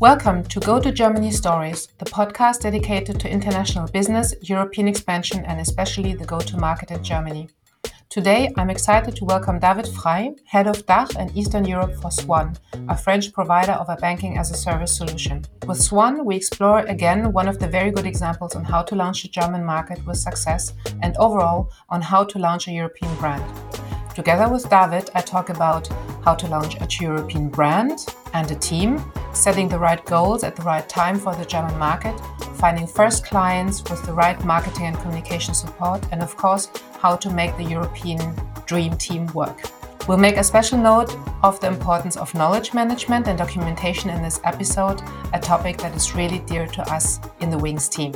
Welcome to Go to Germany Stories, the podcast dedicated to international business, European expansion, and especially the go to market in Germany. Today, I'm excited to welcome David Frei, Head of DACH and Eastern Europe for Swan, a French provider of a banking as a service solution. With Swan, we explore again one of the very good examples on how to launch the German market with success and overall on how to launch a European brand. Together with David, I talk about how to launch a European brand and a team, setting the right goals at the right time for the German market, finding first clients with the right marketing and communication support, and of course, how to make the European dream team work. We'll make a special note of the importance of knowledge management and documentation in this episode, a topic that is really dear to us in the Wyngs team.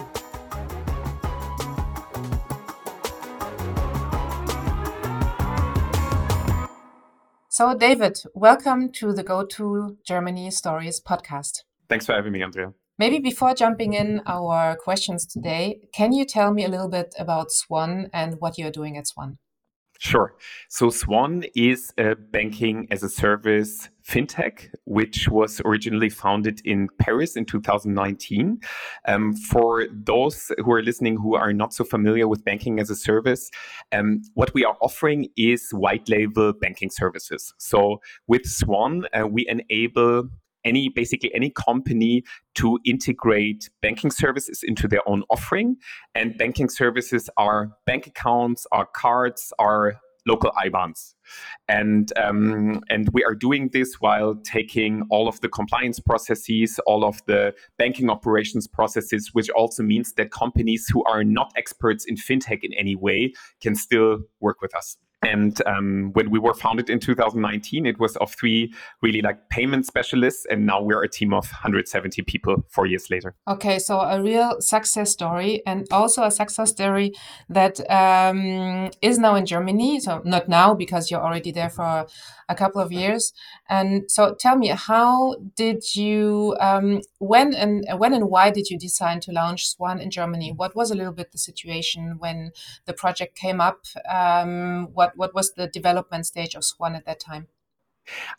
So, David, welcome to the Go to Germany Stories podcast. Thanks for having me, Andrea. Maybe before jumping in our questions today, can you tell me a little bit about Swan and what you're doing at Swan? Sure. So Swan is a banking as a service fintech, which was originally founded in Paris in 2019. Um, for those who are listening who are not so familiar with banking as a service, um, what we are offering is white label banking services. So with Swan, uh, we enable any basically any company to integrate banking services into their own offering and banking services are bank accounts are cards are local IBANs. And, um, and we are doing this while taking all of the compliance processes, all of the banking operations processes, which also means that companies who are not experts in fintech in any way can still work with us. And um, when we were founded in 2019, it was of three really like payment specialists, and now we're a team of 170 people four years later. Okay, so a real success story, and also a success story that um, is now in Germany. So not now because you're already there for a couple of years. And so tell me, how did you, um, when and when and why did you decide to launch Swan in Germany? What was a little bit the situation when the project came up? Um, what what was the development stage of Swan at that time?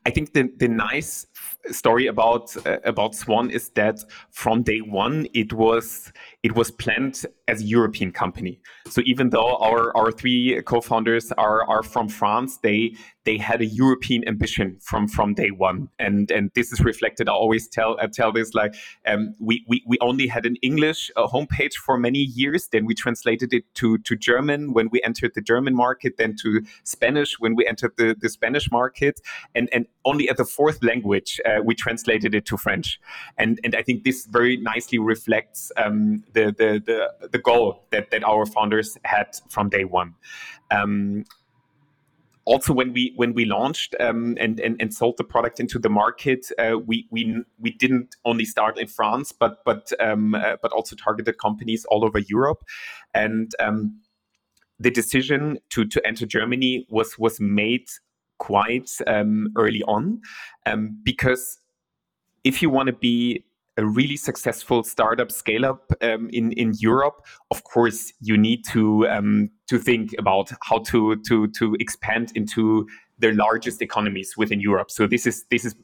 I think the, the nice story about uh, about Swan is that from day one it was it was planned as a European company. So even though our, our three co-founders are, are from France, they they had a European ambition from from day one, and and this is reflected. I always tell I tell this like um, we, we we only had an English uh, homepage for many years. Then we translated it to to German when we entered the German market, then to Spanish when we entered the, the Spanish market, and and only at the fourth language uh, we translated it to French, and and I think this very nicely reflects um, the, the the the goal that that our founders had from day one. Um, also when we when we launched um, and, and and sold the product into the market uh, we we we didn't only start in France but but um, uh, but also targeted companies all over Europe and um, the decision to to enter Germany was was made quite um, early on um, because if you want to be a really successful startup scale up um, in in Europe, of course you need to um, to think about how to to to expand into the largest economies within Europe. So this is this is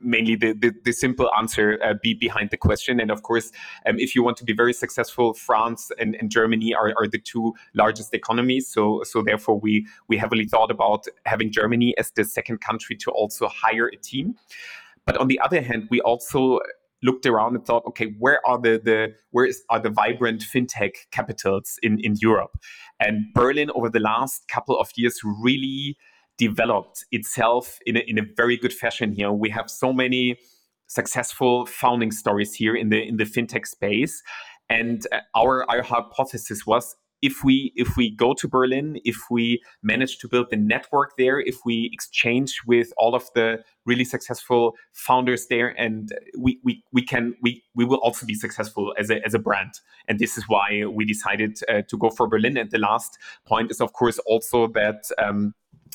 mainly the the, the simple answer uh, be behind the question. And of course, um, if you want to be very successful, France and, and Germany are, are the two largest economies. So so therefore we we heavily thought about having Germany as the second country to also hire a team. But on the other hand, we also looked around and thought, okay, where are the, the where is, are the vibrant fintech capitals in, in Europe? And Berlin over the last couple of years really developed itself in a, in a very good fashion here. We have so many successful founding stories here in the in the fintech space. And uh, our our hypothesis was if we if we go to Berlin, if we manage to build the network there, if we exchange with all of the really successful founders there, and we we, we can we we will also be successful as a as a brand. And this is why we decided uh, to go for Berlin. And the last point is of course also that. Um,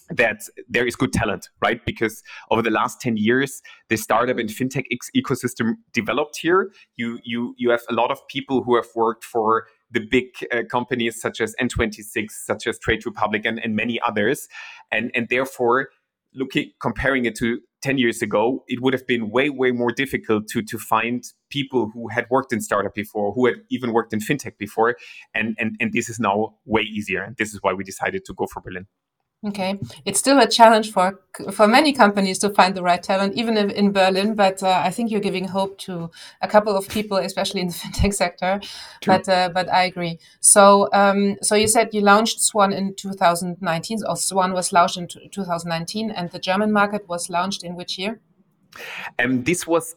that there is good talent, right? Because over the last 10 years, the startup and fintech ecosystem developed here. You, you, you have a lot of people who have worked for the big uh, companies such as N26, such as Trade Republic, and, and many others. And, and therefore, looking comparing it to 10 years ago, it would have been way, way more difficult to, to find people who had worked in startup before, who had even worked in fintech before. And, and, and this is now way easier. And this is why we decided to go for Berlin. Okay, it's still a challenge for for many companies to find the right talent, even in Berlin. But uh, I think you're giving hope to a couple of people, especially in the fintech sector. True. But uh, but I agree. So um, so you said you launched Swan in 2019, or Swan was launched in 2019, and the German market was launched in which year? Um, this was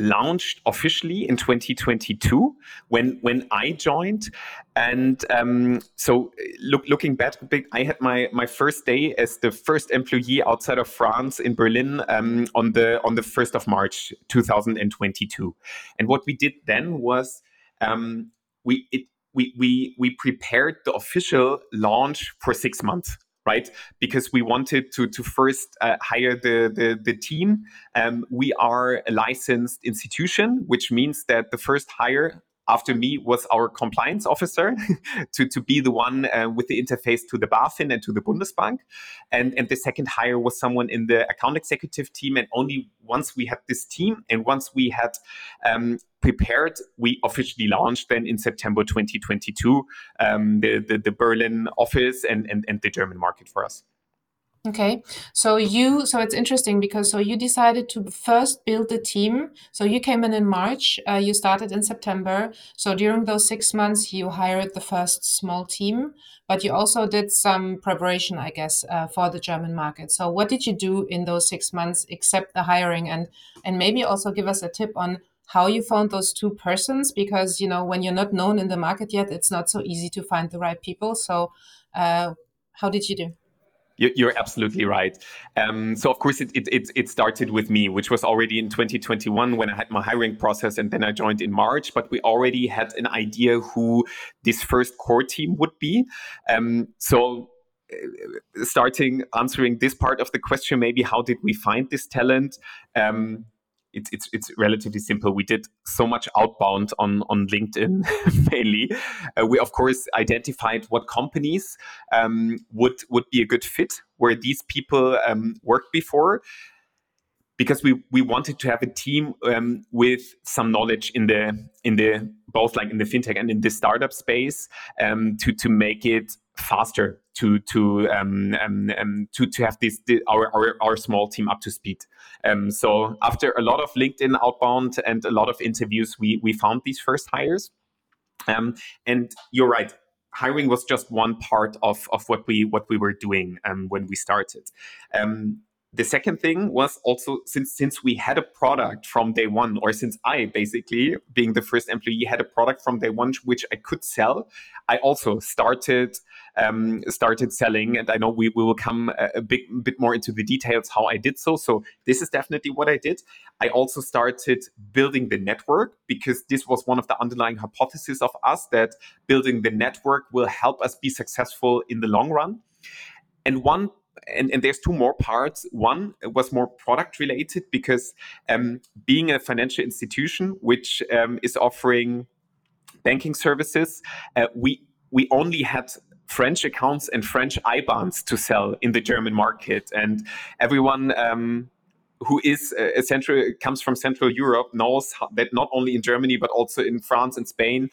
launched officially in 2022 when when I joined. And um, so, look, looking back, I had my my first day as the first employee outside of France in Berlin um, on the on the first of March 2022. And what we did then was um, we it, we we we prepared the official launch for six months right? Because we wanted to to first uh, hire the the, the team. Um, we are a licensed institution, which means that the first hire after me was our compliance officer to, to be the one uh, with the interface to the BaFin and to the Bundesbank. And, and the second hire was someone in the account executive team. And only once we had this team and once we had um, prepared, we officially launched then in September 2022 um, the, the, the Berlin office and, and, and the German market for us. Okay, so you so it's interesting because so you decided to first build the team. So you came in in March. Uh, you started in September. So during those six months, you hired the first small team, but you also did some preparation, I guess, uh, for the German market. So what did you do in those six months except the hiring, and and maybe also give us a tip on how you found those two persons because you know when you're not known in the market yet, it's not so easy to find the right people. So uh, how did you do? You're absolutely right. Um, so of course it, it, it started with me, which was already in 2021 when I had my hiring process, and then I joined in March. But we already had an idea who this first core team would be. Um, so uh, starting answering this part of the question, maybe how did we find this talent? Um, it's it's it's relatively simple. We did so much outbound on on LinkedIn mainly. Uh, we of course identified what companies um, would would be a good fit where these people um, worked before, because we we wanted to have a team um, with some knowledge in the in the both like in the fintech and in the startup space um, to to make it faster to to um, um, um, to to have this the, our, our our small team up to speed. Um, so after a lot of LinkedIn outbound and a lot of interviews, we we found these first hires. Um, and you're right, hiring was just one part of of what we what we were doing um, when we started. Um, the second thing was also since since we had a product from day one or since i basically being the first employee had a product from day one which i could sell i also started um, started selling and i know we, we will come a, a big bit more into the details how i did so. So this is definitely what i did. I also started building the network because this was one of the underlying hypotheses of us that building the network will help us be successful in the long run. And one and, and there's two more parts. One was more product related because um, being a financial institution which um, is offering banking services, uh, we we only had French accounts and French IBANs to sell in the German market, and everyone. Um, who is uh, central comes from Central Europe knows how, that not only in Germany but also in France and Spain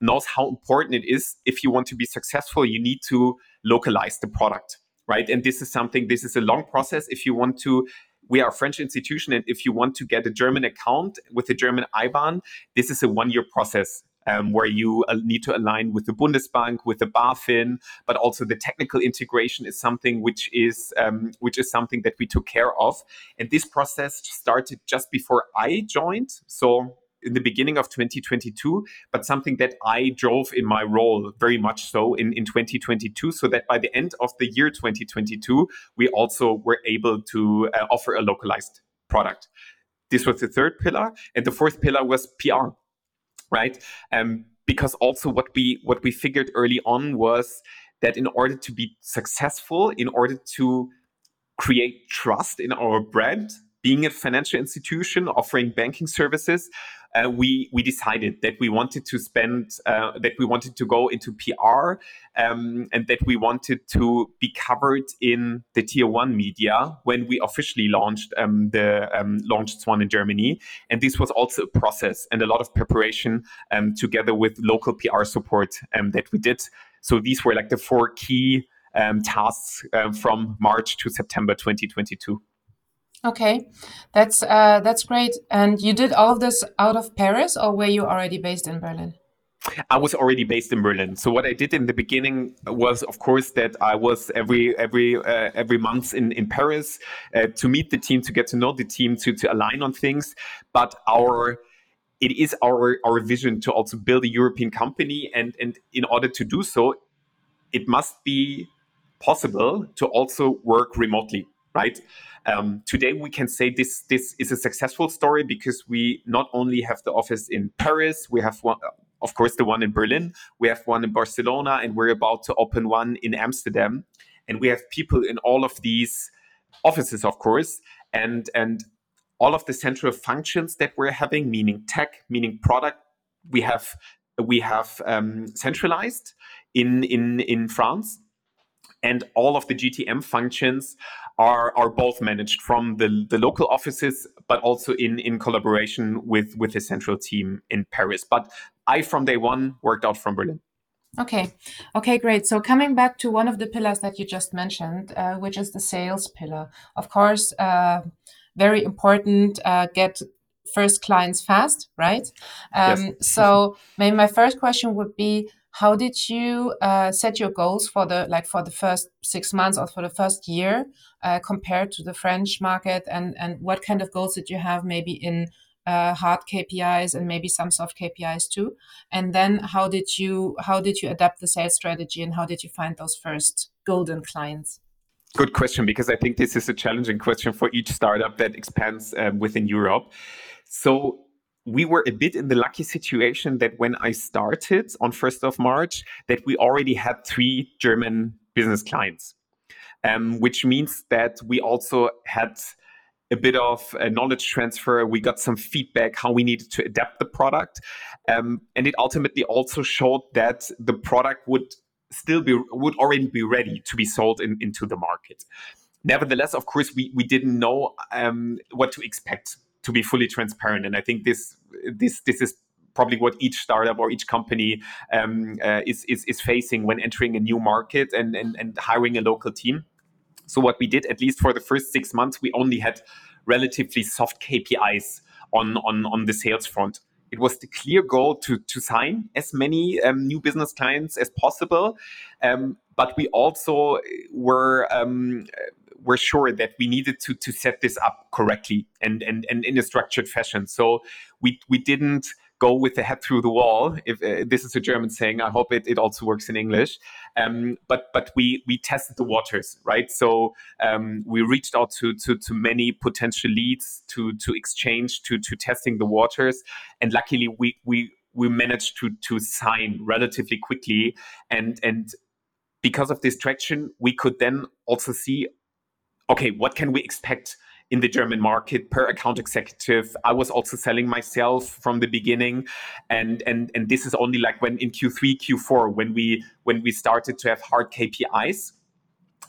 knows how important it is if you want to be successful you need to localize the product right? And this is something, this is a long process. If you want to, we are a French institution, and if you want to get a German account with a German IBAN, this is a one year process. Um, where you uh, need to align with the Bundesbank, with the BaFin, but also the technical integration is something which is um, which is something that we took care of. And this process started just before I joined. So in the beginning of 2022, but something that I drove in my role very much so in, in 2022. So that by the end of the year 2022, we also were able to uh, offer a localized product. This was the third pillar. And the fourth pillar was PR, right? Um, because also what we what we figured early on was that in order to be successful, in order to create trust in our brand, being a financial institution offering banking services, uh, we we decided that we wanted to spend uh, that we wanted to go into PR um, and that we wanted to be covered in the tier one media when we officially launched um, the um, launched Swan in Germany. And this was also a process and a lot of preparation um, together with local PR support um, that we did. So these were like the four key tasks uh, from March to September 2022. Okay, that's uh, that's great. And you did all of this out of Paris, or were you already based in Berlin? I was already based in Berlin. So what I did in the beginning was, of course, that I was every every uh, every month in in Paris uh, to meet the team, to get to know the team, to to align on things. But our it is our our vision to also build a European company, and and in order to do so, it must be possible to also work remotely, right? Um, today, we can say this this is a successful story because we not only have the office in Paris, we have one, of course, the one in Berlin, we have one in Barcelona, and we're about to open one in Amsterdam, and we have people in all of these offices, of course, and and all of the central functions that we're having, meaning tech, meaning product, we have we have um, centralized in in in France and all of the GTM functions are are both managed from the, the local offices, but also in in collaboration with with the central team in Paris. But I from day one worked out from Berlin. Okay, okay, great. So coming back to one of the pillars that you just mentioned, uh, which is the sales pillar, of course, uh, very important. Uh, get first clients fast, right? Um, yes. so maybe my first question would be how did you uh, set your goals for the like for the first six months or for the first year uh, compared to the French market, and and what kind of goals did you have maybe in uh, hard KPIs and maybe some soft KPIs too? And then how did you how did you adapt the sales strategy and how did you find those first golden clients? Good question because I think this is a challenging question for each startup that expands um, within Europe. So we were a bit in the lucky situation that when I started on 1st of March, that we already had three German business clients, um, which means that we also had a bit of a knowledge transfer. We got some feedback how we needed to adapt the product, um, and it ultimately also showed that the product would still be would already be ready to be sold in, into the market. Nevertheless, of course, we we didn't know um, what to expect to be fully transparent. And I think this this this is probably what each startup or each company um, uh, is, is, is facing when entering a new market and, and and hiring a local team. So what we did, at least for the first six months, we only had relatively soft KPIs on on on the sales front. It was the clear goal to to sign as many um, new business clients as possible, um, but we also were um, were sure that we needed to to set this up correctly and and, and in a structured fashion. So we we didn't go with the head through the wall. If uh, this is a German saying, I hope it, it also works in English. Um, but but we we tested the waters, right? So um, we reached out to, to to many potential leads to to exchange to to testing the waters, and luckily we we we managed to to sign relatively quickly and and because of this traction we could then also see okay, what can we expect in the German market per account executive? I was also selling myself from the beginning, and and and this is only like when in Q3, Q4 when we when we started to have hard KPIs.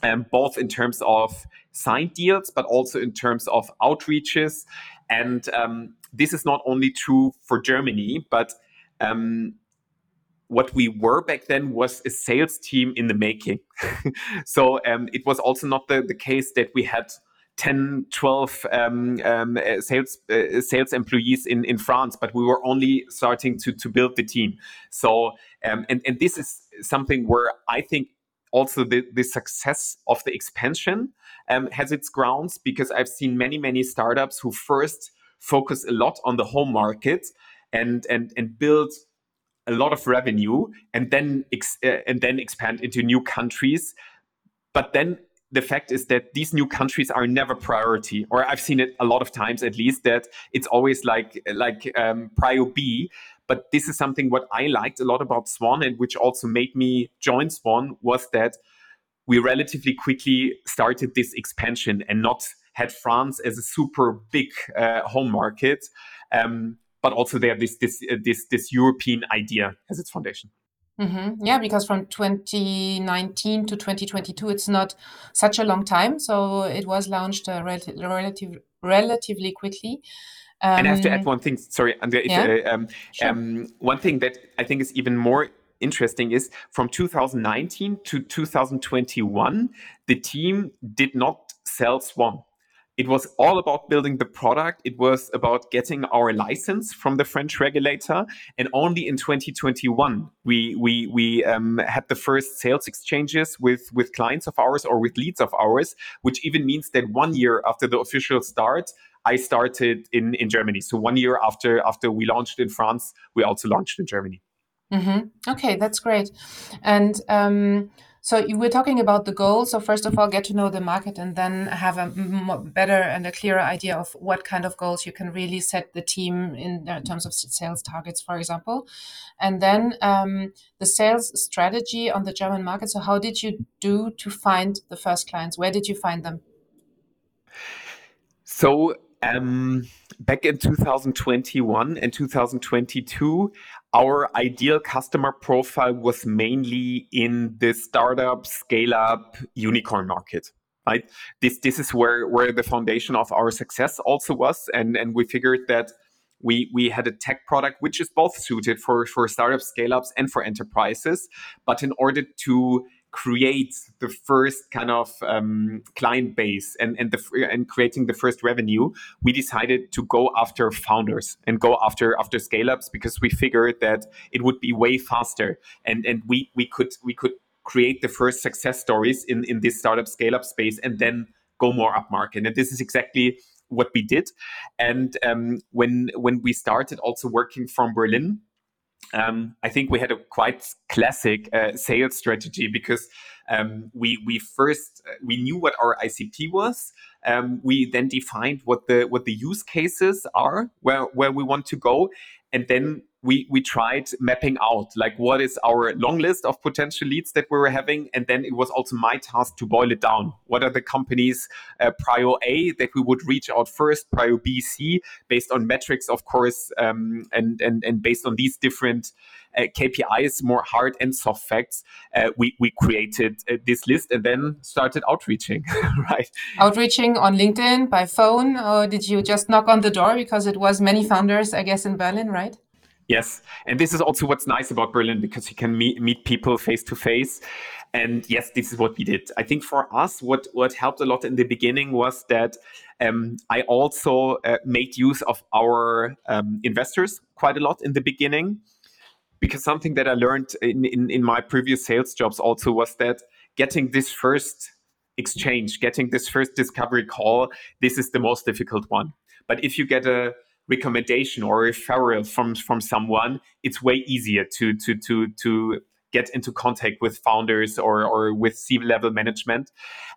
Um, both in terms of signed deals, but also in terms of outreaches. And um, this is not only true for Germany, but um, what we were back then was a sales team in the making. so um, it was also not the, the case that we had 10, 12 um, um, uh, sales uh, sales employees in, in France, but we were only starting to, to build the team. So, um, and, and this is something where I think also the, the success of the expansion um, has its grounds because I've seen many, many startups who first focus a lot on the home market and, and, and build a lot of revenue and then ex- uh, and then expand into new countries. But then the fact is that these new countries are never priority or i've seen it a lot of times at least that it's always like like um, prio b. But this is something what i liked a lot about swan and which also made me join swan was that we relatively quickly started this expansion and not had france as a super big uh, home market. Um, but also there this this uh, this this European idea as its foundation. Mm-hmm. Yeah, because from 2019 to 2022, it's not such a long time. So it was launched uh, relative, relatively quickly. Um, and I have to add um, one thing. Sorry, Andrea. If, yeah? uh, um, sure. um, one thing that I think is even more interesting is from 2019 to 2021, the team did not sell Swan it was all about building the product. It was about getting our license from the French regulator. And only in 2021, we we we um, had the first sales exchanges with with clients of ours or with leads of ours, which even means that one year after the official start, I started in in Germany. So one year after after we launched in France, we also launched in Germany. Mm-hmm. Okay, that's great. And um, so were talking about the goals. So first of all, get to know the market, and then have a better and a clearer idea of what kind of goals you can really set the team in uh, terms of sales targets, for example. And then um, the sales strategy on the German market. So how did you do to find the first clients? Where did you find them? So um, back in 2021 and 2022, our ideal customer profile was mainly in the startup, scale up, unicorn market. Right. This this is where where the foundation of our success also was, and and we figured that we we had a tech product which is both suited for for startup scale ups and for enterprises, but in order to create the first kind of um, client base and and the and creating the first revenue, we decided to go after founders and go after after scale ups because we figured that it would be way faster. And and we we could we could create the first success stories in in this startup scale up space and then go more up market and this is exactly what we did. And um, when when we started also working from berlin um, I think we had a quite classic uh, sales strategy because um, we we first uh, we knew what our ICP was. Um, we then defined what the what the use cases are where where we want to go, and then we we tried mapping out like what is our long list of potential leads that we were having and then it was also my task to boil it down what are the companies uh, prior a that we would reach out first prior b c based on metrics of course um, and and and based on these different uh, KPIs, more hard and soft facts. Uh, we we created uh, this list and then started outreaching, right? Outreaching on LinkedIn by phone, or did you just knock on the door because it was many founders, I guess, in Berlin, right? Yes, and this is also what's nice about Berlin because you can meet meet people face to face. And yes, this is what we did. I think for us, what what helped a lot in the beginning was that um, I also uh, made use of our um, investors quite a lot in the beginning because something that I learned in, in, in my previous sales jobs also was that getting this first exchange, getting this first discovery call, this is the most difficult one. But if you get a recommendation or referral from from someone, it's way easier to to to to get into contact with founders or or with C level management,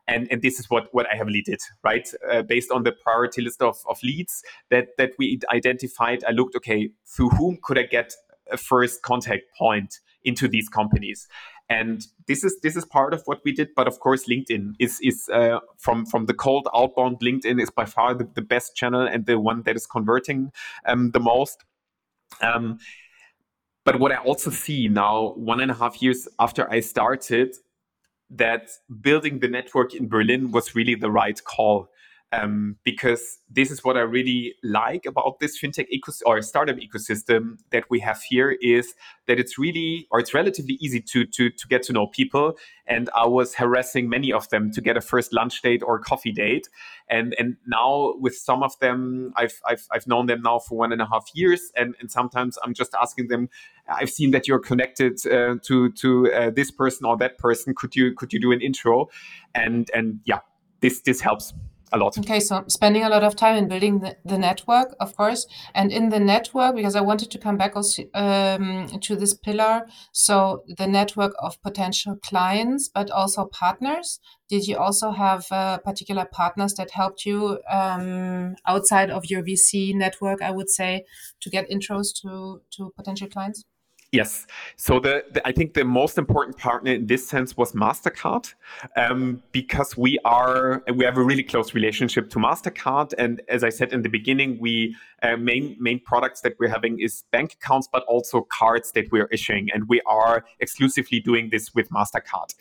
and and this is what what I heavily did right uh, based on the priority list of of leads that that we identified. I looked okay through whom could I get a first contact point into these companies and this is this is part of what we did but of course linkedin is is uh, from from the cold outbound linkedin is by far the, the best channel and the one that is converting um, the most. Um, but what i also see now one and a half years after i started that building the network in berlin was really the right call um, because this is what I really like about this fintech ecosystem or startup ecosystem that we have here is that it's really or it's relatively easy to to to get to know people. And I was harassing many of them to get a first lunch date or coffee date, and and now with some of them, I've I've, I've known them now for one and a half years, and and sometimes I'm just asking them. I've seen that you're connected uh, to to uh, this person or that person. Could you could you do an intro? And and yeah, this this helps a lot. Okay, so spending a lot of time in building the, the network, of course, and in the network, because I wanted to come back also um, to this pillar. So the network of potential clients, but also partners. Did you also have uh, particular partners that helped you um, outside of your VC network? I would say to get intros to to potential clients. Yes. So the, the, I think the most important partner in this sense was Mastercard, um, because we are we have a really close relationship to Mastercard, and as I said in the beginning, we uh, main main products that we're having is bank accounts, but also cards that we are issuing, and we are exclusively doing this with Mastercard.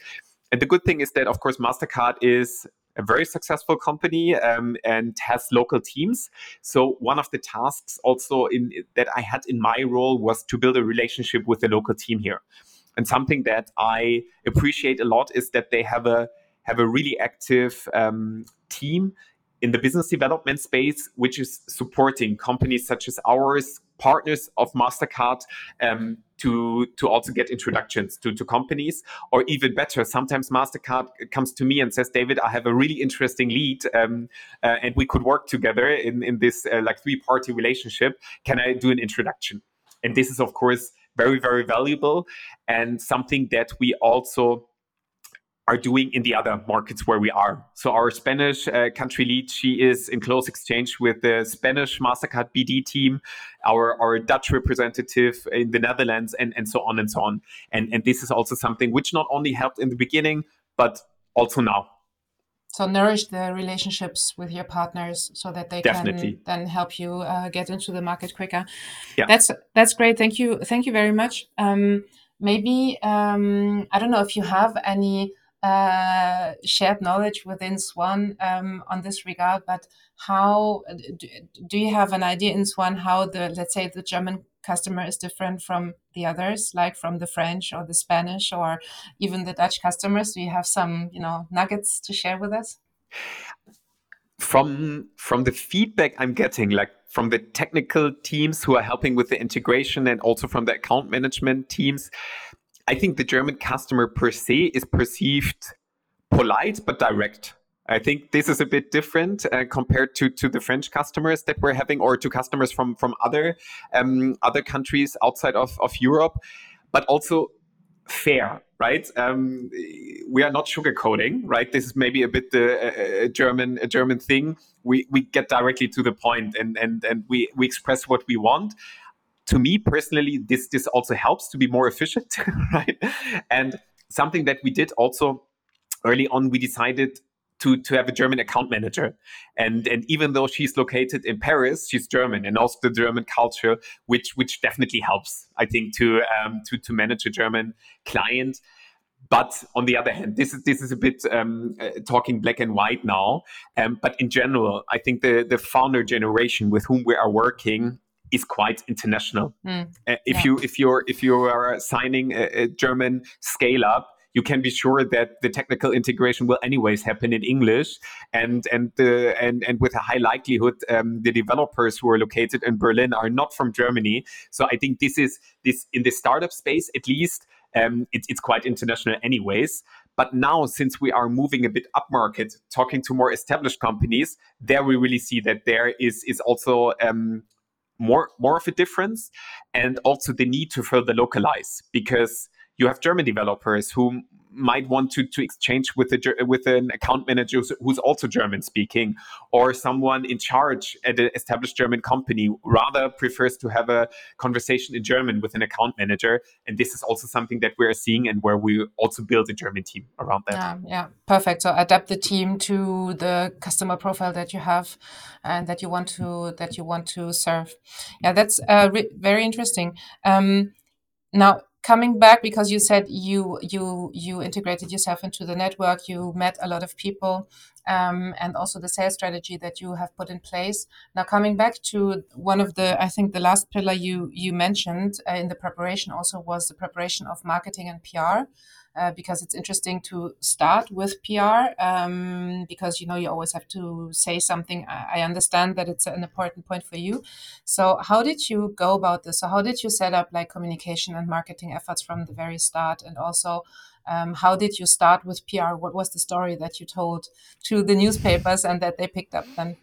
And the good thing is that, of course, Mastercard is a very successful company um, and has local teams. So one of the tasks also in that I had in my role was to build a relationship with the local team here. And something that I appreciate a lot is that they have a have a really active um, team in the business development space, which is supporting companies such as ours, partners of Mastercard, um, to to also get introductions to, to companies, or even better, sometimes Mastercard comes to me and says, "David, I have a really interesting lead, um, uh, and we could work together in in this uh, like three party relationship. Can I do an introduction?" And this is of course very very valuable and something that we also are doing in the other markets where we are. So our Spanish uh, country lead, she is in close exchange with the Spanish Mastercard BD team, our, our Dutch representative in the Netherlands, and, and so on and so on. And, and this is also something which not only helped in the beginning, but also now. So nourish the relationships with your partners so that they Definitely. can then help you uh, get into the market quicker. Yeah. That's that's great. Thank you. Thank you very much. Um, maybe um, I don't know if you have any uh, shared knowledge within Swan um, on this regard. But how do, do you have an idea in Swan how the let's say the German customer is different from the others, like from the French or the Spanish or even the Dutch customers? Do you have some you know nuggets to share with us? From from the feedback I'm getting, like from the technical teams who are helping with the integration and also from the account management teams, I think the German customer per se is perceived polite but direct. I think this is a bit different uh, compared to, to the French customers that we're having, or to customers from from other um, other countries outside of, of Europe, but also fair, right? Um, we are not sugarcoating, right? This is maybe a bit the uh, German a German thing. We we get directly to the point, and and and we we express what we want to me personally, this this also helps to be more efficient, right? And something that we did also early on, we decided to, to have a German account manager. And and even though she's located in Paris, she's German and also the German culture, which which definitely helps, I think, to um, to to manage a German client. But on the other hand, this is this is a bit um, uh, talking black and white now. Um, but in general, I think the the founder generation with whom we are working is quite international. Mm. Uh, if yeah. you if you're if you are signing a, a, German scale up, you can be sure that the technical integration will anyways happen in English, and and the and and with a high likelihood, um, the developers who are located in Berlin are not from Germany. So I think this is this in the startup space at least. Um, it, it's quite international, anyways. But now, since we are moving a bit upmarket, talking to more established companies, there we really see that there is is also um, more more of a difference and also the need to further localize because you have German developers who might want to, to exchange with a, with an account manager who's also German speaking, or someone in charge at an established German company rather prefers to have a conversation in German with an account manager. And this is also something that we're seeing and where we also build a German team around that. Yeah, yeah, perfect. So adapt the team to the customer profile that you have and that you want to that you want to serve. Yeah, that's uh, very interesting. Um, now coming back because you said you you you integrated yourself into the network you met a lot of people um, and also the sales strategy that you have put in place. Now coming back to one of the i think the last pillar you you mentioned uh, in the preparation also was the preparation of marketing and pr uh, because it's interesting to start with PR um, because you know you always have to say something. I, I, understand that it's an important point for you. So how did you go about this? So how did you set up like communication and marketing efforts from the very start, and also um, how did you start with PR? What was the story that you told to the newspapers and that they picked up then?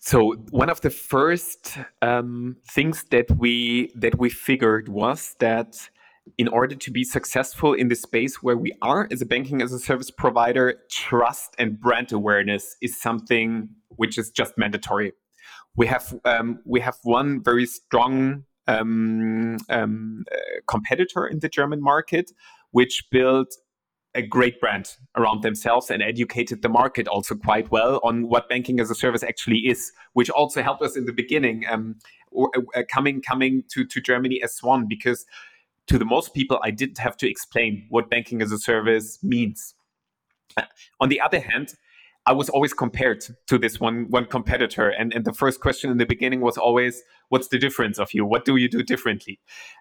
So one of the first um, things that we that we figured was that in order to be successful in the space where we are as a banking as a service provider, trust and brand awareness is something which is just mandatory. We have um, we have one very strong um, um, competitor in the German market, which built a great brand around themselves and educated the market also quite well on what banking as a service actually is, which also helped us in the beginning um, or, uh, coming coming to, to Germany as Swan because to the most people I didn't have to explain what banking as a service means. Uh, on the other hand, I was always compared to this one one competitor, and and the first question in the beginning was always, "What's the difference of you? What do you do differently?"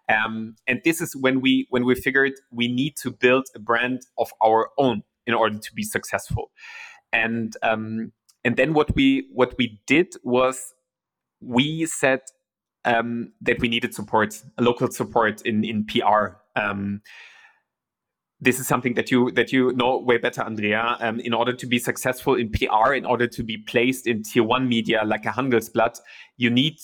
Um, and this is when we when we figured we need to build a brand of our own in order to be successful, and um, and then what we what we did was we said um, that we needed support, local support in in PR. Um, this is something that you that you know way better, Andrea. Um, in order to be successful in PR, in order to be placed in tier one media like a Handelsblatt, you need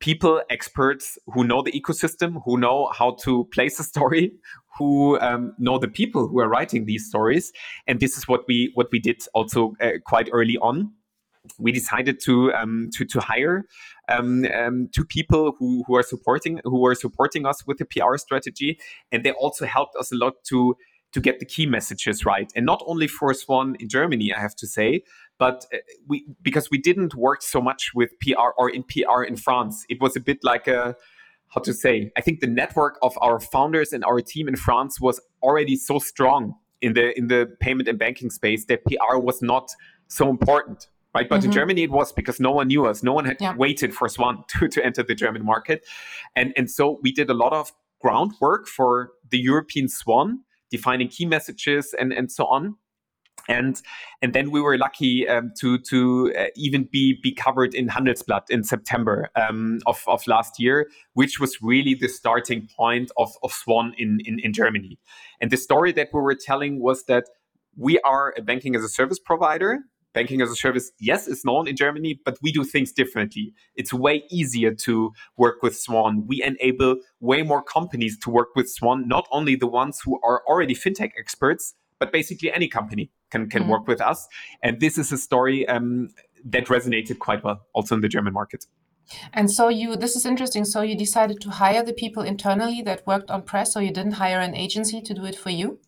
people, experts who know the ecosystem, who know how to place a story, who um, know the people who are writing these stories, and this is what we what we did also uh, quite early on we decided to um, to to hire um, um, two people who who are supporting who are supporting us with the PR strategy, and they also helped us a lot to to get the key messages right, and not only for Swan in Germany, I have to say, but uh, we because we didn't work so much with PR or in PR in France, it was a bit like a how to say i think the network of our founders and our team in france was already so strong in the in the payment and banking space that pr was not so important right? But mm-hmm. in Germany, it was because no one knew us. No one had yeah. waited for Swan to, to enter the German market. And, and so we did a lot of groundwork for the European Swan, defining key messages and, and so on. And and then we were lucky um, to to uh, even be be covered in Handelsblatt in September um, of, of last year, which was really the starting point of, of Swan in, in, in Germany. And the story that we were telling was that we are a banking as a service provider banking as a service, yes, is known in Germany, but we do things differently. It's way easier to work with Swan. We enable way more companies to work with Swan, not only the ones who are already fintech experts, but basically any company can can mm-hmm. work with us. And this is a story um, that resonated quite well also in the German market. And so you, this is interesting. So you decided to hire the people internally that worked on press. So you didn't hire an agency to do it for you.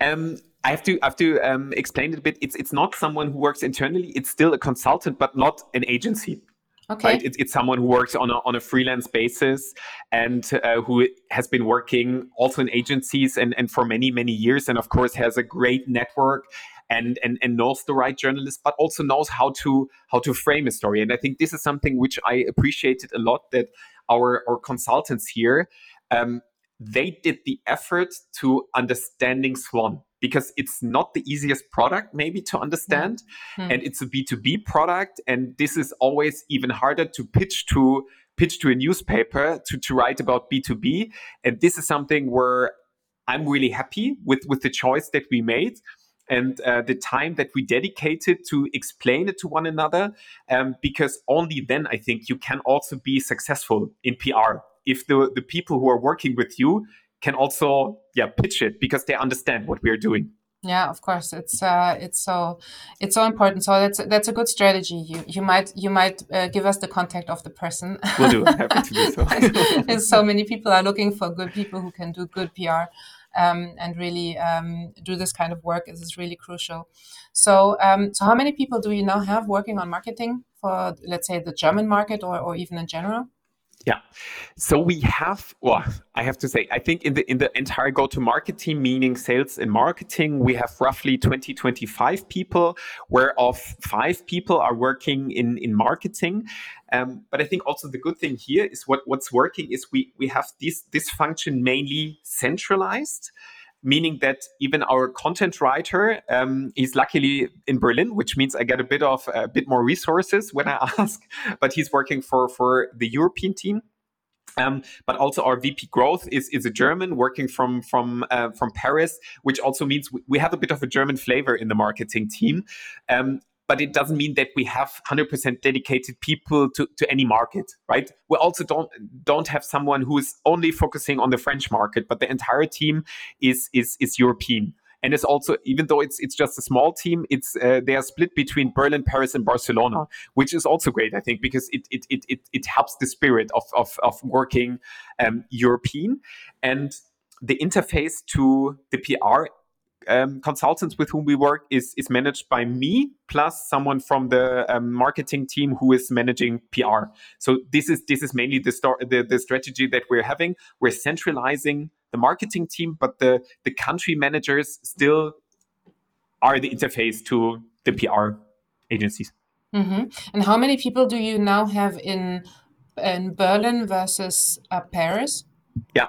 Um, I have to I have to um, explain it a bit. It's it's not someone who works internally. It's still a consultant, but not an agency. Okay. Right? It's, it's someone who works on a, on a freelance basis and uh, who has been working also in agencies and, and for many, many years. And of course, has a great network and, and, and knows the right journalist, but also knows how to how to frame a story. And I think this is something which I appreciated a lot that our, our consultants here um, they did the effort to understanding Swan because it's not the easiest product maybe to understand. Mm-hmm. and it's a b2b product and this is always even harder to pitch to pitch to a newspaper to, to write about b2b and this is something where i'm really happy with with the choice that we made and uh, the time that we dedicated to explain it to one another um, because only then i think you can also be successful in pr if the, the people who are working with you can also yeah pitch it because they understand what we are doing. Yeah of course. It's uh it's so it's so important. So that's that's a good strategy. You you might you might uh, give us the contact of the person. We'll do. Happy to do so. And so many people are looking for good people who can do good pr um, and really um, do this kind of work. Is really crucial. So um, so how many people do you now have working on marketing for let's say the german market or, or even in general yeah. So we have, well, I have to say, I think in the in the entire go-to-market team, meaning sales and marketing, we have roughly 20, 25 people, whereof five people are working in, in marketing. Um, but I think also the good thing here is what, what's working is we we have this this function mainly centralized meaning that even our content writer um, is luckily in Berlin, which means I get a bit of a bit more resources when I ask. But he's working for for the European team. Um, but also our VP growth is is a German working from from uh, from Paris, which also means we, we have a bit of a German flavor in the marketing team. Um, but it doesn't mean that we have 100% dedicated people to, to any market right? We also don't don't have someone who is only focusing on the french market but the entire team is is is european. And it's also even though it's it's just a small team, it's uh, they are split between Berlin, Paris, and Barcelona, which is also great, I think, because it it it it, it helps the spirit of of, of working um, European. And the interface to the PR um, consultants with whom we work is is managed by me plus someone from the um, marketing team who is managing PR. So this is this is mainly the, star- the the strategy that we're having. We're centralizing the marketing team, but the the country managers still are the interface to the PR agencies. Mm-hmm. And how many people do you now have in in Berlin versus uh, Paris? Yeah.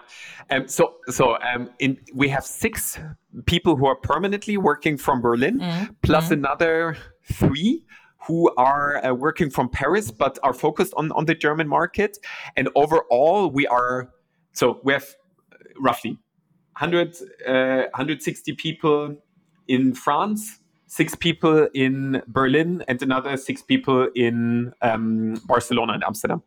Um, so so um, in, we have six people who are permanently working from Berlin, mm-hmm. plus mm-hmm. another three who are uh, working from Paris but are focused on, on the German market. And overall, we are so we have roughly 100, uh, 160 people in France, six people in Berlin, and another six people in um, Barcelona and Amsterdam.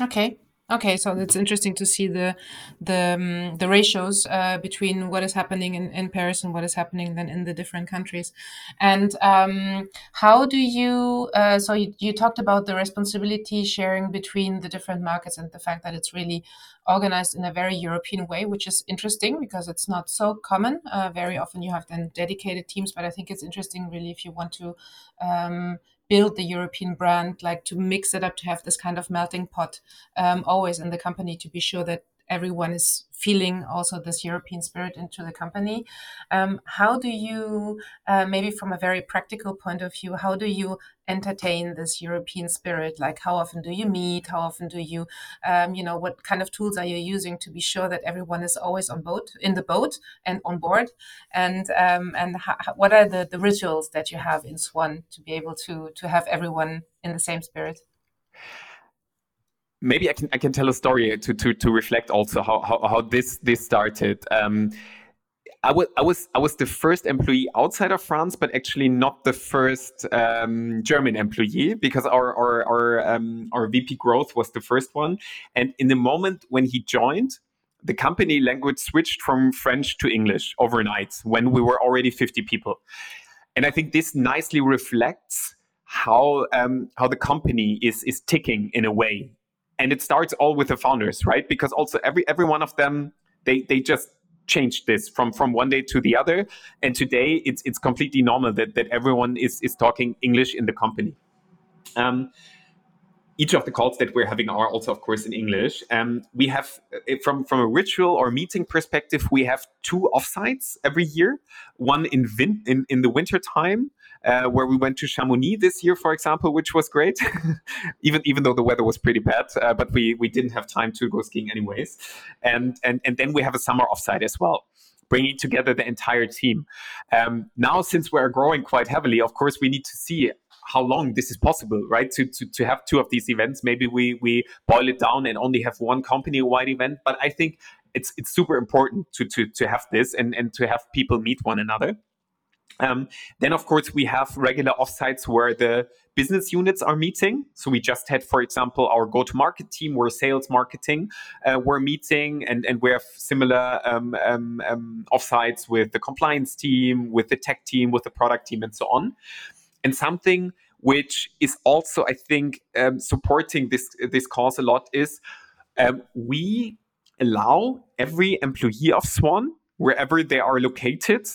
Okay. Okay, so it's interesting to see the the um, the ratios uh, between what is happening in, in Paris and what is happening then in the different countries. And um, how do you? Uh, so you, you talked about the responsibility sharing between the different markets and the fact that it's really organized in a very European way, which is interesting because it's not so common. Uh, very often you have then dedicated teams, but I think it's interesting really if you want to. Um, build the European brand, like to mix it up, to have this kind of melting pot um, always in the company to be sure that everyone is feeling also this European spirit into the company. Um, how do you, uh, maybe from a very practical point of view, how do you entertain this European spirit? Like, how often do you meet? How often do you, um, you know, what kind of tools are you using to be sure that everyone is always on boat, in the boat, and on board? And um, and what are the the rituals that you have in Swan to be able to to have everyone in the same spirit? Maybe I can I can tell a story to to to reflect also how how, how this this started. Um, I was I was I was the first employee outside of France, but actually not the first um, German employee because our our our, um, our VP growth was the first one. And in the moment when he joined, the company language switched from French to English overnight when we were already 50 people. And I think this nicely reflects how um, how the company is is ticking in a way and it starts all with the founders right? Because also every every one of them they they just changed this from from one day to the other. And today it's it's completely normal that that everyone is is talking english in the company. Um, each of the calls that we're having are also, of course, in English. Um, we have, uh, from from a ritual or meeting perspective, we have two offsites every year. One in vin- in, in the winter time, uh, where we went to Chamonix this year, for example, which was great, even even though the weather was pretty bad. Uh, but we we didn't have time to go skiing anyways. And and and then we have a summer offsite as well bringing together the entire team. Um, now, since we're growing quite heavily, of course, we need to see how long this is possible, right? To, to, to have two of these events, maybe we, we boil it down and only have one company wide event. But I think it's, it's super important to, to, to have this and, and to have people meet one another. Um, then, of course, we have regular offsites where the business units are meeting. So we just had, for example, our go-to-market team, where sales marketing uh, were meeting, and and we have similar um, um, um, offsites with the compliance team, with the tech team, with the product team, and so on. And something which is also, I think, um, supporting this this cause a lot is um, we allow every employee of Swan, wherever they are located,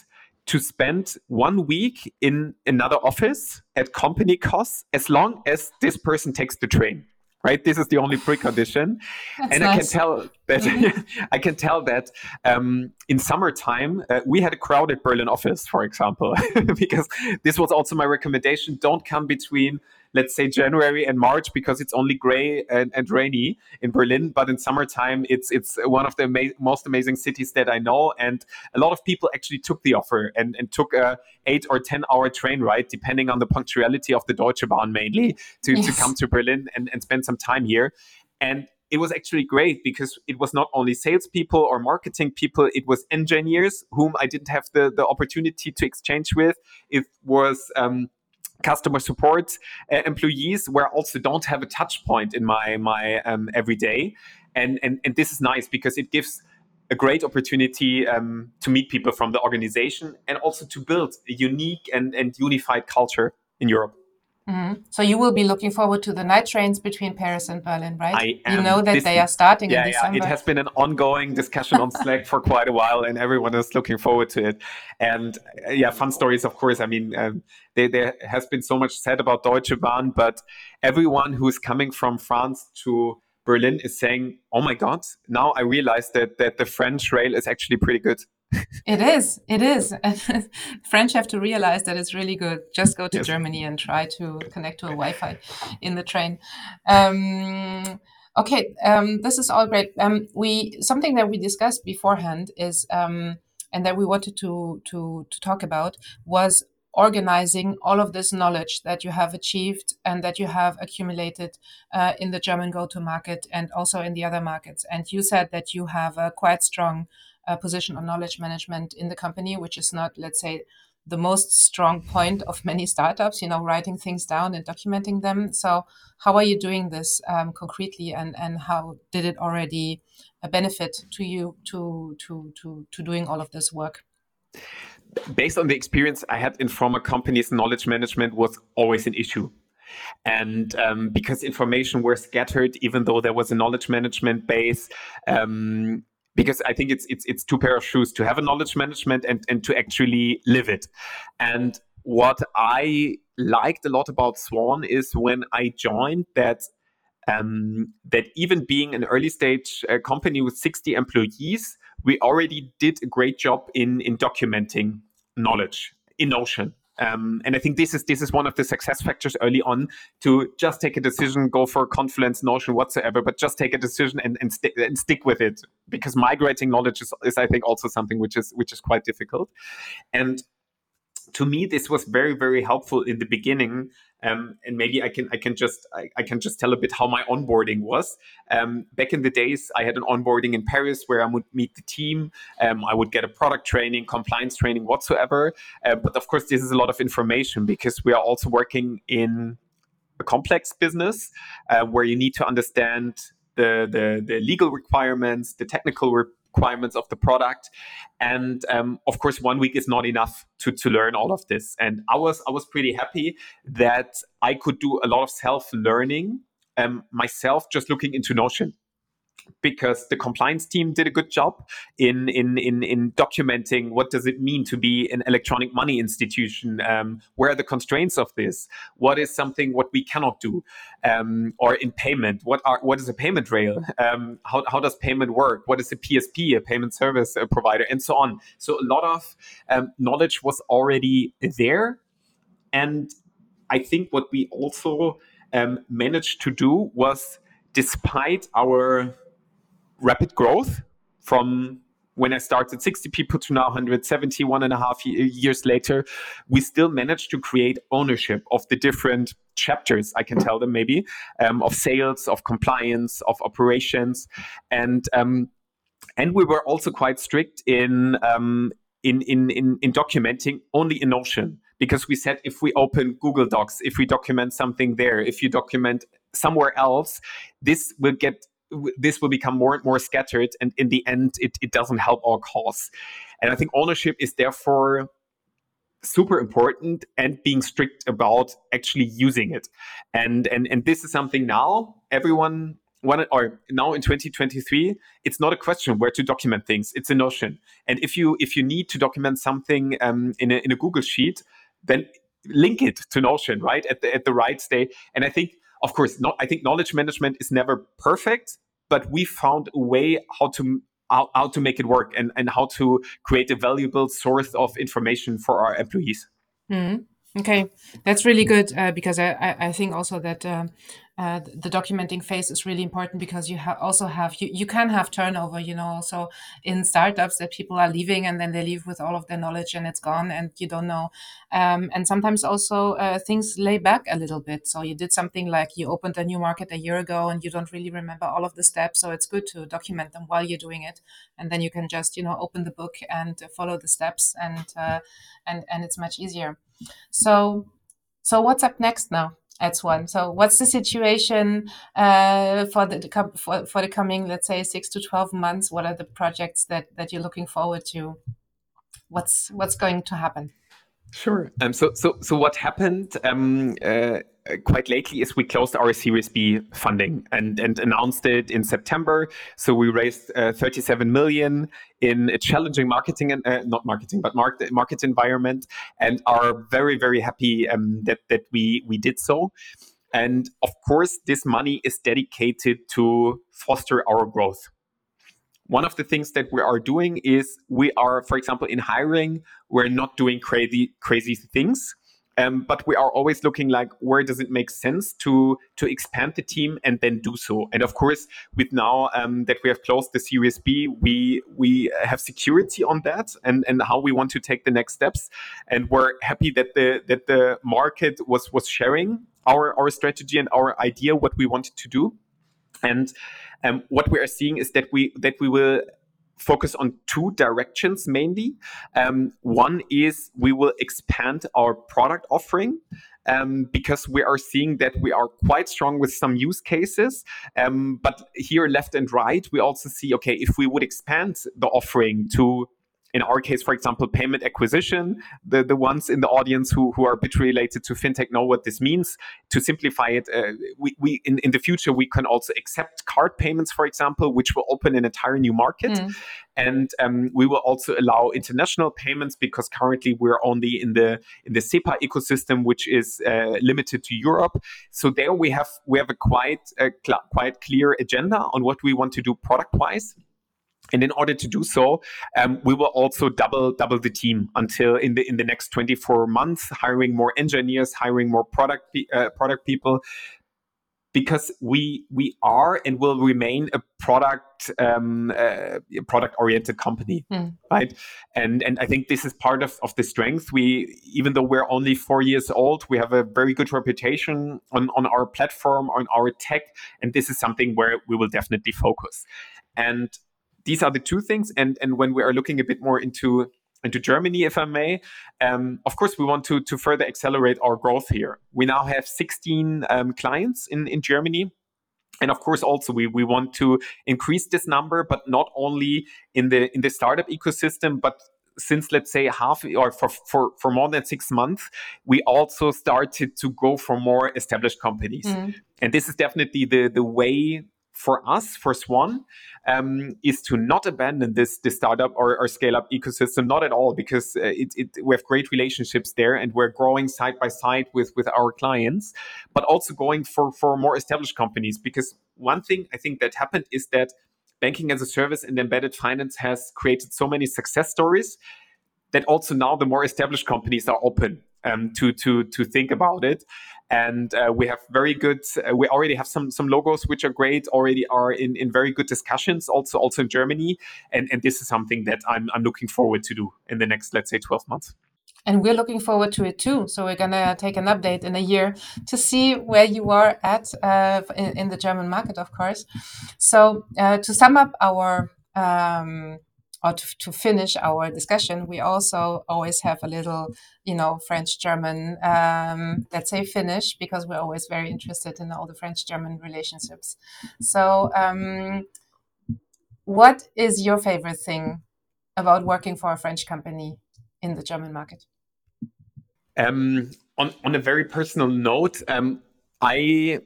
to spend one week in another office at company costs as long as this person takes the train right this is the only precondition That's and nice. i can tell that mm-hmm. i can tell that um, in summertime uh, we had a crowded berlin office for example because this was also my recommendation don't come between let's say January and March because it's only gray and, and rainy in Berlin. But in summertime, it's it's one of the ama- most amazing cities that I know. And a lot of people actually took the offer and, and took a eight or ten hour train ride, depending on the punctuality of the Deutsche Bahn mainly, to, yes. to come to Berlin and, and spend some time here. And it was actually great because it was not only salespeople or marketing people, it was engineers whom I didn't have the, the opportunity to exchange with. It was um, customer support uh, employees where I also don't have a touch point in my my um, everyday and, and and this is nice because it gives a great opportunity um, to meet people from the organization and also to build a unique and, and unified culture in Europe. Mm-hmm. So you will be looking forward to the night trains between Paris and Berlin, right? I. You know that this, they are starting yeah, in December. Yeah, it has been an ongoing discussion on Slack for quite a while, and everyone is looking forward to it. And uh, yeah, fun stories, of course. I mean, um, there, there has been so much said about Deutsche Bahn, but everyone who is coming from France to Berlin is saying, "Oh my God! Now I realize that that the French rail is actually pretty good." It is. It is. French have to realize that it's really good. Just go to yes. Germany and try to connect to a Wi-Fi in the train. Um, okay, um, this is all great. Um, we something that we discussed beforehand is, um, and that we wanted to to to talk about was organizing all of this knowledge that you have achieved and that you have accumulated uh, in the German go-to market and also in the other markets. And you said that you have a quite strong uh, position on knowledge management in the company, which is not, let's say, the most strong point of many startups, you know, writing things down and documenting them. So, how are you doing this um, concretely, and and how did it already uh, benefit to you to to to to doing all of this work? Based on the experience I had in former companies, knowledge management was always an issue. And um, because information were scattered, even though there was a knowledge management base, um, because I think it's it's it's two pair of shoes to have a knowledge management and and to actually live it. And what I liked a lot about Swan is when I joined that um, that even being an early stage uh, company with 60 employees, we already did a great job in in documenting knowledge in Notion. Um, and I think this is this is one of the success factors early on to just take a decision, go for Confluence, Notion, whatsoever, but just take a decision and and, sti- and stick with it because migrating knowledge is, is I think also something which is which is quite difficult. And to me, this was very very helpful in the beginning um, and maybe I can I can just I, I, can just tell a bit how my onboarding was. Um, back in the days, I had an onboarding in Paris where I would meet the team. Um, I would get a product training, compliance training, whatsoever. Uh, but of course, this is a lot of information because we are also working in a complex business uh, where you need to understand the, the, the legal requirements, the technical re- requirements of the product. And um, of course one week is not enough to, to learn all of this. And i was i was pretty happy that i could do a lot of self learning um, myself just looking into notion because the compliance team did a good job in in in, in documenting what does it mean to be an electronic money institution um, where are the constraints of this? What is something what we cannot do um, or in payment? What are what is a payment rail? Um, how, how does payment work? What is a psp a payment service uh, provider and so on? So a lot of um, knowledge was already there. And i think what we also um, managed to do was despite our rapid growth from when I started 60 people to now 170, one and a half years later, we still managed to create ownership of the different chapters, I can tell them maybe, um, of sales, of compliance, of operations. And um, and we were also quite strict in, um, in, in, in, in documenting only in Notion because we said if we open Google Docs, if we document something there, if you document somewhere else, this will get this will become more and more scattered and in the end it, it doesn't help our cause. And i think ownership is therefore super important and being strict about actually using it. And and and this is something now everyone one or now in 2023 it's not a question where to document things it's a notion. And if you if you need to document something um, in, a, in a google sheet then link it to notion right at the at the right state. And i think of course, not, I think knowledge management is never perfect, but we found a way how to how, how to make it work and, and how to create a valuable source of information for our employees. Mm-hmm. Okay, that's really good uh, because I, I, think also that um, uh, the documenting phase is really important because you ha- also have you, you can have turnover you know also in startups that people are leaving and then they leave with all of their knowledge and it's gone and you don't know. Um, and sometimes also uh, things lay back a little bit. So you did something like you opened a new market a year ago and you don't really remember all of the steps. So it's good to document them while you're doing it. And then you can just you know open the book and follow the steps and uh, and and it's much easier. So so what's up next now at Swan. So, what's the situation uh, for the for, for the coming, let's say, six to twelve months? What are the projects that that you're looking forward to? What's what's going to happen? Sure. Um, so, so, so what happened um, uh, quite lately is we closed our Series B funding and, and announced it in September. So we raised uh, 37 million in a challenging marketing and uh, not marketing, but market market environment, and are very very happy um, that that we we did so. And of course, this money is dedicated to foster our growth one of the things that we are doing is we are, for example, in hiring, we're not doing crazy crazy things. Um, but we are always looking like where does it make sense to to expand the team and then do so. And of course, with now um, that we have closed the Series B, we we have security on that and and how we want to take the next steps. And we're happy that the that the market was was sharing our our strategy and our idea what we wanted to do. And um, what we are seeing is that we that we will focus on two directions mainly. Um, one is we will expand our product offering. Um, because we are seeing that we are quite strong with some use cases. Um, but here, left and right, we also see okay, if we would expand the offering to in our case, for example, payment acquisition, the, the ones in the audience who, who are a bit related to fintech know what this means. To simplify it, uh, we, we in, in the future, we can also accept card payments, for example, which will open an entire new market. Mm. And um, we will also allow international payments because currently we're only in the in the SEPA ecosystem, which is uh, limited to Europe. So there we have we have a quite a cl- quite clear agenda on what we want to do product wise. And in order to do so, um, we will also double double the team until in the in the next 24 months, hiring more engineers, hiring more product uh, product people, because we we are and will remain a product um, uh, product oriented company, mm. right? And and I think this is part of, of the strength. We even though we're only four years old, we have a very good reputation on on our platform, on our tech, and this is something where we will definitely focus. And these are the two things. And and when we are looking a bit more into into Germany, if I may, um, of course, we want to to further accelerate our growth here. We now have 16 um, clients in in Germany. And of course, also we, we want to increase this number, but not only in the in the startup ecosystem, but since let's say half or for, for, for more than six months, we also started to go for more established companies. Mm. And this is definitely the the way for us, for Swan, um, is to not abandon this, this startup or, or scale up ecosystem, not at all, because uh, it, it, we have great relationships there and we're growing side by side with, with our clients, but also going for, for more established companies. Because one thing I think that happened is that banking as a service and embedded finance has created so many success stories that also now the more established companies are open um, to to to think about it and uh, we have very good uh, we already have some some logos which are great already are in in very good discussions also also in germany and and this is something that i'm i'm looking forward to do in the next let's say 12 months and we're looking forward to it too. So we're gonna take an update in a year to see where you are at uh, in, in, the German market, of course. So uh, to sum up our um, or to, to finish our discussion, we also always have a little, you know, French German, um, let's say Finnish, because we're always very interested in all the French German relationships. So, um, what is your favorite thing about working for a French company in the German market? Um, on, on a very personal note, um, I,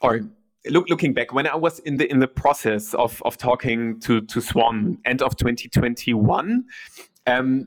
or look, looking back, when I was in the in the process of of talking to to Swan end of 2021, um,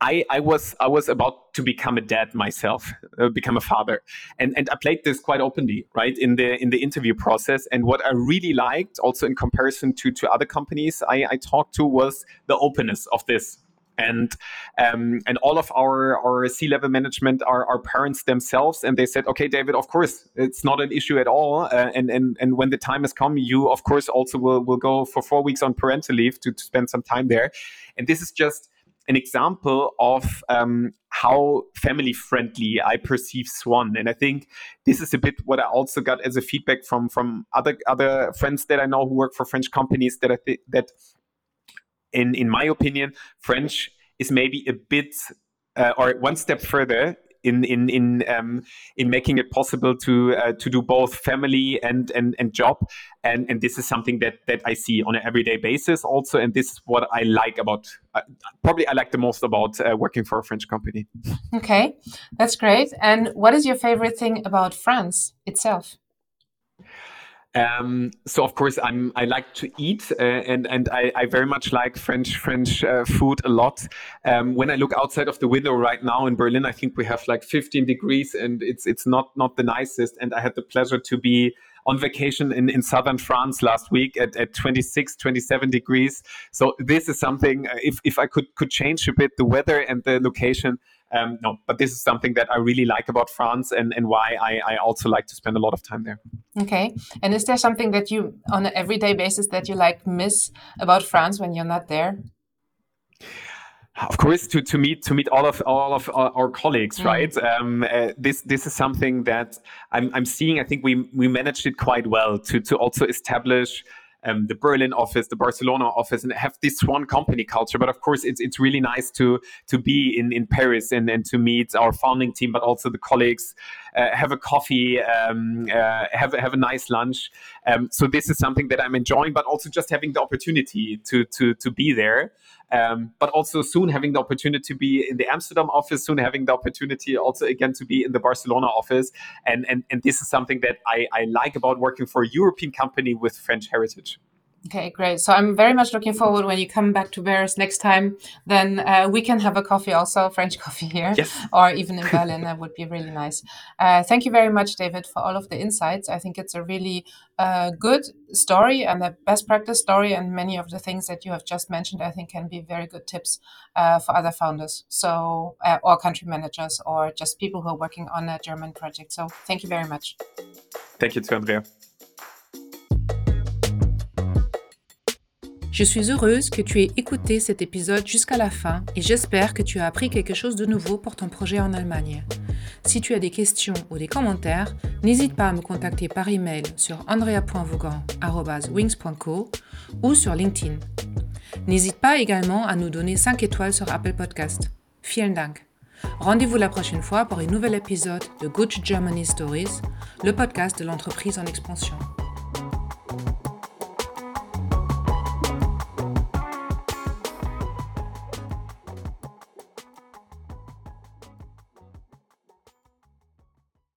I, I was I was about to become a dad myself, uh, become a father, and and I played this quite openly, right in the in the interview process. And what I really liked, also in comparison to to other companies I, I talked to, was the openness of this and um, and all of our our C level management are, our parents themselves, and they said, okay, David, of course, it's not an issue at all, uh, and and and when the time has come, you of course also will will go for four weeks on parental leave to, to spend some time there, and this is just an example of um, how family friendly I perceive Swan, and I think this is a bit what I also got as a feedback from from other other friends that I know who work for French companies that I think that in in my opinion, French is maybe a bit uh, or one step further in in in um, in making it possible to uh, to do both family and and and job and and this is something that that I see on an everyday basis also and this is what I like about uh, probably I like the most about uh, working for a French company. Okay, that's great. And what is your favorite thing about France itself? Um, so of course I'm I like to eat uh, and and I, I, very much like French French uh, food a lot. Um, when I look outside of the window right now in Berlin, I think we have like 15 degrees and it's it's not not the nicest. And I had the pleasure to be on vacation in, in southern France last week at, at 26, 27 degrees. So this is something uh, if, if I could could change a bit the weather and the location, um, no, but this is something that I really like about France and, and why I, I also like to spend a lot of time there. Okay. And is there something that you, on an everyday basis, that you like miss about France when you're not there? of course to, to meet to meet all of all of our, our colleagues mm. right um, uh, this this is something that I'm, I'm seeing i think we we managed it quite well to to also establish um, the Berlin office, the Barcelona office, and have this one company culture. But of course, it's it's really nice to to be in in Paris and and to meet our founding team, but also the colleagues, have a coffee, um, uh, have have a nice lunch. Um, so this is something that I'm enjoying, but also just having the opportunity to to to be there. Um, but also soon having the opportunity to be in the Amsterdam office, soon having the opportunity also again to be in the Barcelona office. And, and, and this is something that I, I like about working for a European company with French heritage. Okay, great. So I'm very much looking forward when you come back to Paris next time. Then uh, we can have a coffee, also French coffee here, yes. or even in Berlin. that would be really nice. Uh, thank you very much, David, for all of the insights. I think it's a really uh, good story and a best practice story, and many of the things that you have just mentioned, I think, can be very good tips uh, for other founders, so uh, or country managers, or just people who are working on a German project. So thank you very much. Thank you to Andrea. Je suis heureuse que tu aies écouté cet épisode jusqu'à la fin et j'espère que tu as appris quelque chose de nouveau pour ton projet en Allemagne. Si tu as des questions ou des commentaires, n'hésite pas à me contacter par email sur andrea.vaugan.wings.co ou sur LinkedIn. N'hésite pas également à nous donner 5 étoiles sur Apple Podcast. Vielen Dank. Rendez-vous la prochaine fois pour un nouvel épisode de Good Germany Stories, le podcast de l'entreprise en expansion.